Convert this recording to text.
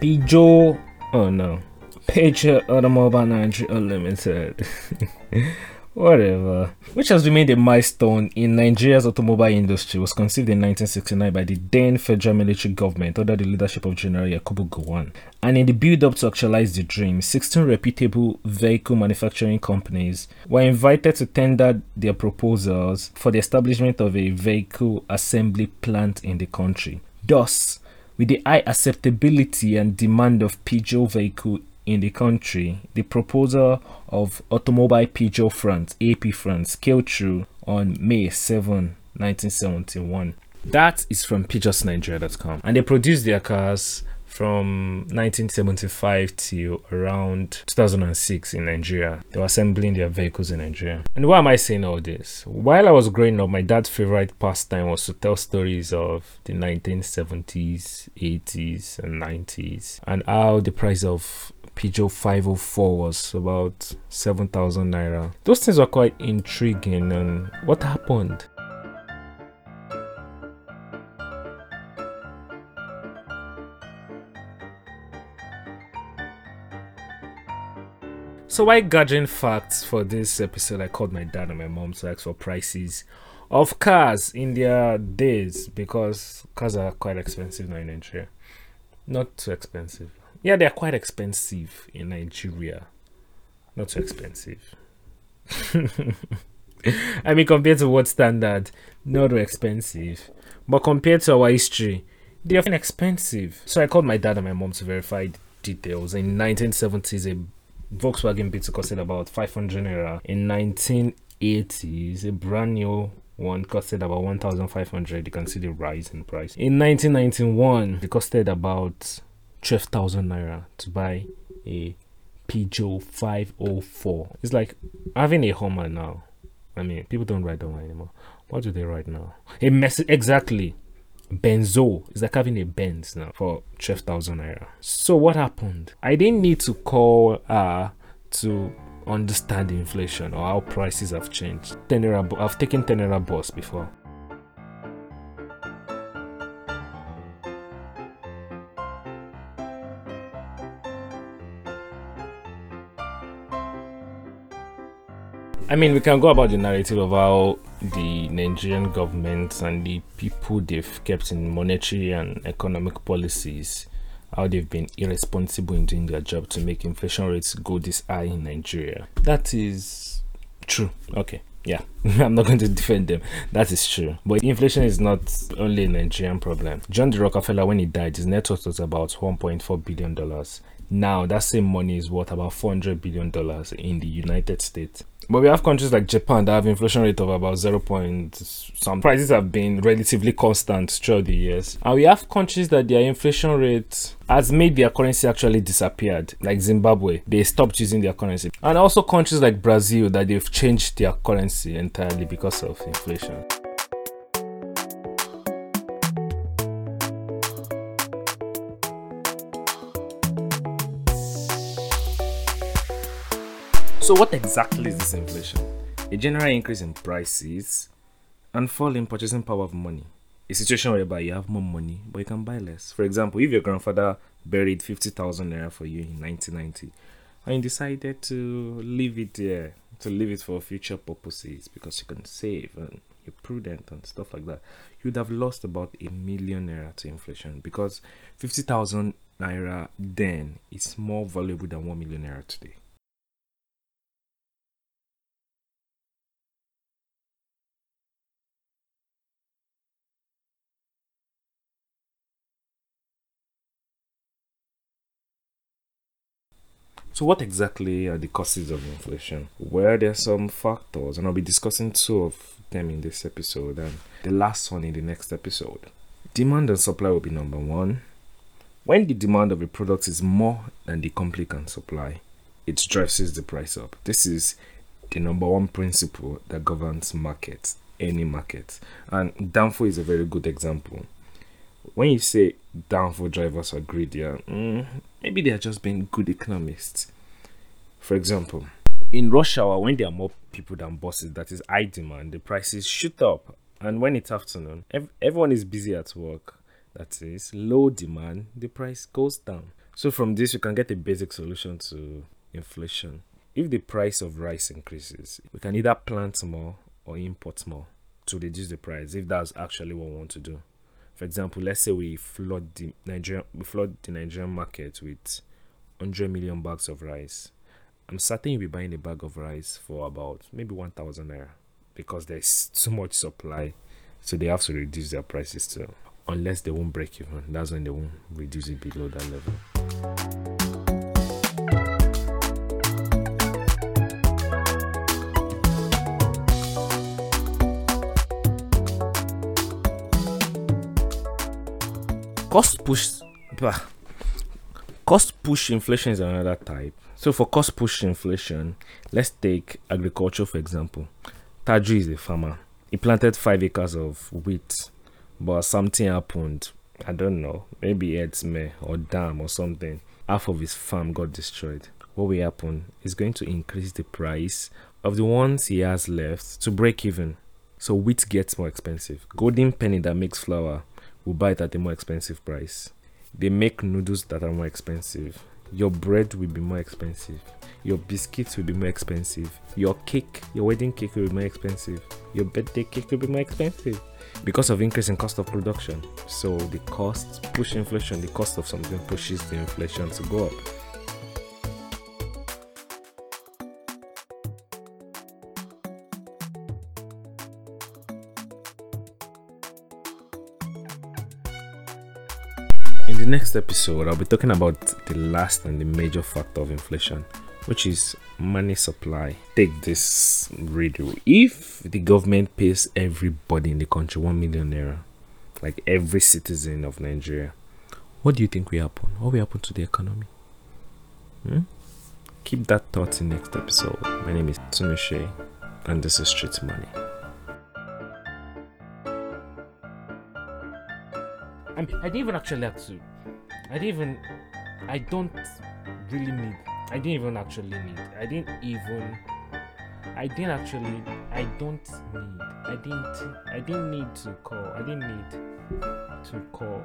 Peugeot, oh no, Peugeot Automobile Nigeria Limited. Whatever. Which has remained a milestone in Nigeria's automobile industry, was conceived in 1969 by the then federal military government under the leadership of General Yakubu Gowon. And in the build up to actualize the dream, 16 reputable vehicle manufacturing companies were invited to tender their proposals for the establishment of a vehicle assembly plant in the country. Thus, with the high acceptability and demand of Peugeot vehicle in the country, the proposal of Automobile Peugeot France, AP France, scaled through on May 7, 1971. That is from PeugeotNigeria.com. And they produce their cars from 1975 to around 2006 in Nigeria. They were assembling their vehicles in Nigeria. And why am I saying all this? While I was growing up, my dad's favorite pastime was to tell stories of the 1970s, 80s, and 90s and how the price of Peugeot 504 was about 7,000 naira. Those things were quite intriguing. And what happened? So why gathering facts for this episode? I called my dad and my mom to ask for prices of cars in their days because cars are quite expensive now in Nigeria. Not too expensive. Yeah, they're quite expensive in Nigeria. Not too expensive. I mean, compared to what standard, not too expensive. But compared to our history, they're expensive. So I called my dad and my mom to verify details. In 1970s, a Volkswagen Beetle costed about 500 naira. In 1980s, a brand new one costed about 1500 you can see the rise in price. In 1991 it costed about 12,000 naira to buy a Peugeot 504 it's like having a Hummer now. I mean people don't ride Hummer anymore. What do they ride now? A mess exactly Benzo is like having a Benz now for 12,000 naira. So what happened? I didn't need to call uh to understand inflation or how prices have changed. Tenera, I've taken Tenera bus before. I mean, we can go about the narrative of how the Nigerian government and the people they've kept in monetary and economic policies, how they've been irresponsible in doing their job to make inflation rates go this high in Nigeria. That is true. Okay. Yeah, I'm not going to defend them. That is true. But inflation is not only a Nigerian problem. John D. Rockefeller, when he died, his net worth was about $1.4 billion. Now, that same money is worth about $400 billion in the United States. But we have countries like Japan that have inflation rate of about 0. Point some prices have been relatively constant throughout the years. And we have countries that their inflation rate has made their currency actually disappeared, like Zimbabwe. They stopped using their currency. And also countries like Brazil that they've changed their currency entirely because of inflation. So, what exactly is this inflation? A general increase in prices and fall in purchasing power of money. A situation whereby you have more money, but you can buy less. For example, if your grandfather buried 50,000 naira for you in 1990 and you decided to leave it there, to leave it for future purposes because you can save and you're prudent and stuff like that, you'd have lost about a million naira to inflation because 50,000 naira then is more valuable than 1 million naira today. So, what exactly are the causes of inflation? Well, there are some factors, and I'll be discussing two of them in this episode, and the last one in the next episode. Demand and supply will be number one. When the demand of a product is more than the company can supply, it drives the price up. This is the number one principle that governs markets, any market. And Danfo is a very good example. When you say Danfo drivers are greedier, mm, maybe they are just being good economists. For example, in rush hour, when there are more people than buses, that is high demand, the prices shoot up. And when it's afternoon, ev- everyone is busy at work, that is low demand, the price goes down. So from this, you can get a basic solution to inflation. If the price of rice increases, we can either plant more or import more to reduce the price if that's actually what we want to do. For example, let's say we flood the Nigerian we flood the Nigerian market with 100 million bags of rice. I'm certain you'll be buying a bag of rice for about maybe 1000 naira because there's too much supply. So they have to reduce their prices too. Unless they won't break even. That's when they won't reduce it below that level. Cost push bah, cost push inflation is another type. So for cost push inflation let's take agriculture for example. Taju is a farmer. He planted five acres of wheat but something happened. I don't know maybe it's me or dam or something. Half of his farm got destroyed. What will happen? Is going to increase the price of the ones he has left to break even. So wheat gets more expensive. Golden penny that makes flour will buy it at a more expensive price. They make noodles that are more expensive. Your bread will be more expensive. Your biscuits will be more expensive. Your cake, your wedding cake will be more expensive. Your birthday cake will be more expensive because of increase in cost of production. So the cost push inflation, the cost of something pushes the inflation to go up. In the next episode, I'll be talking about the last and the major factor of inflation, which is money supply. Take this radio. If the government pays everybody in the country 1 million naira, like every citizen of Nigeria, what do you think will happen? What will happen to the economy? Hmm? Keep that thought in next episode. My name is Tumishe, and this is Street Money. I, mean, I didn't even actually have to. I didn't even. I don't really need. I didn't even actually need. I didn't even. I didn't actually. I don't need. I didn't. I didn't need to call. I didn't need to call.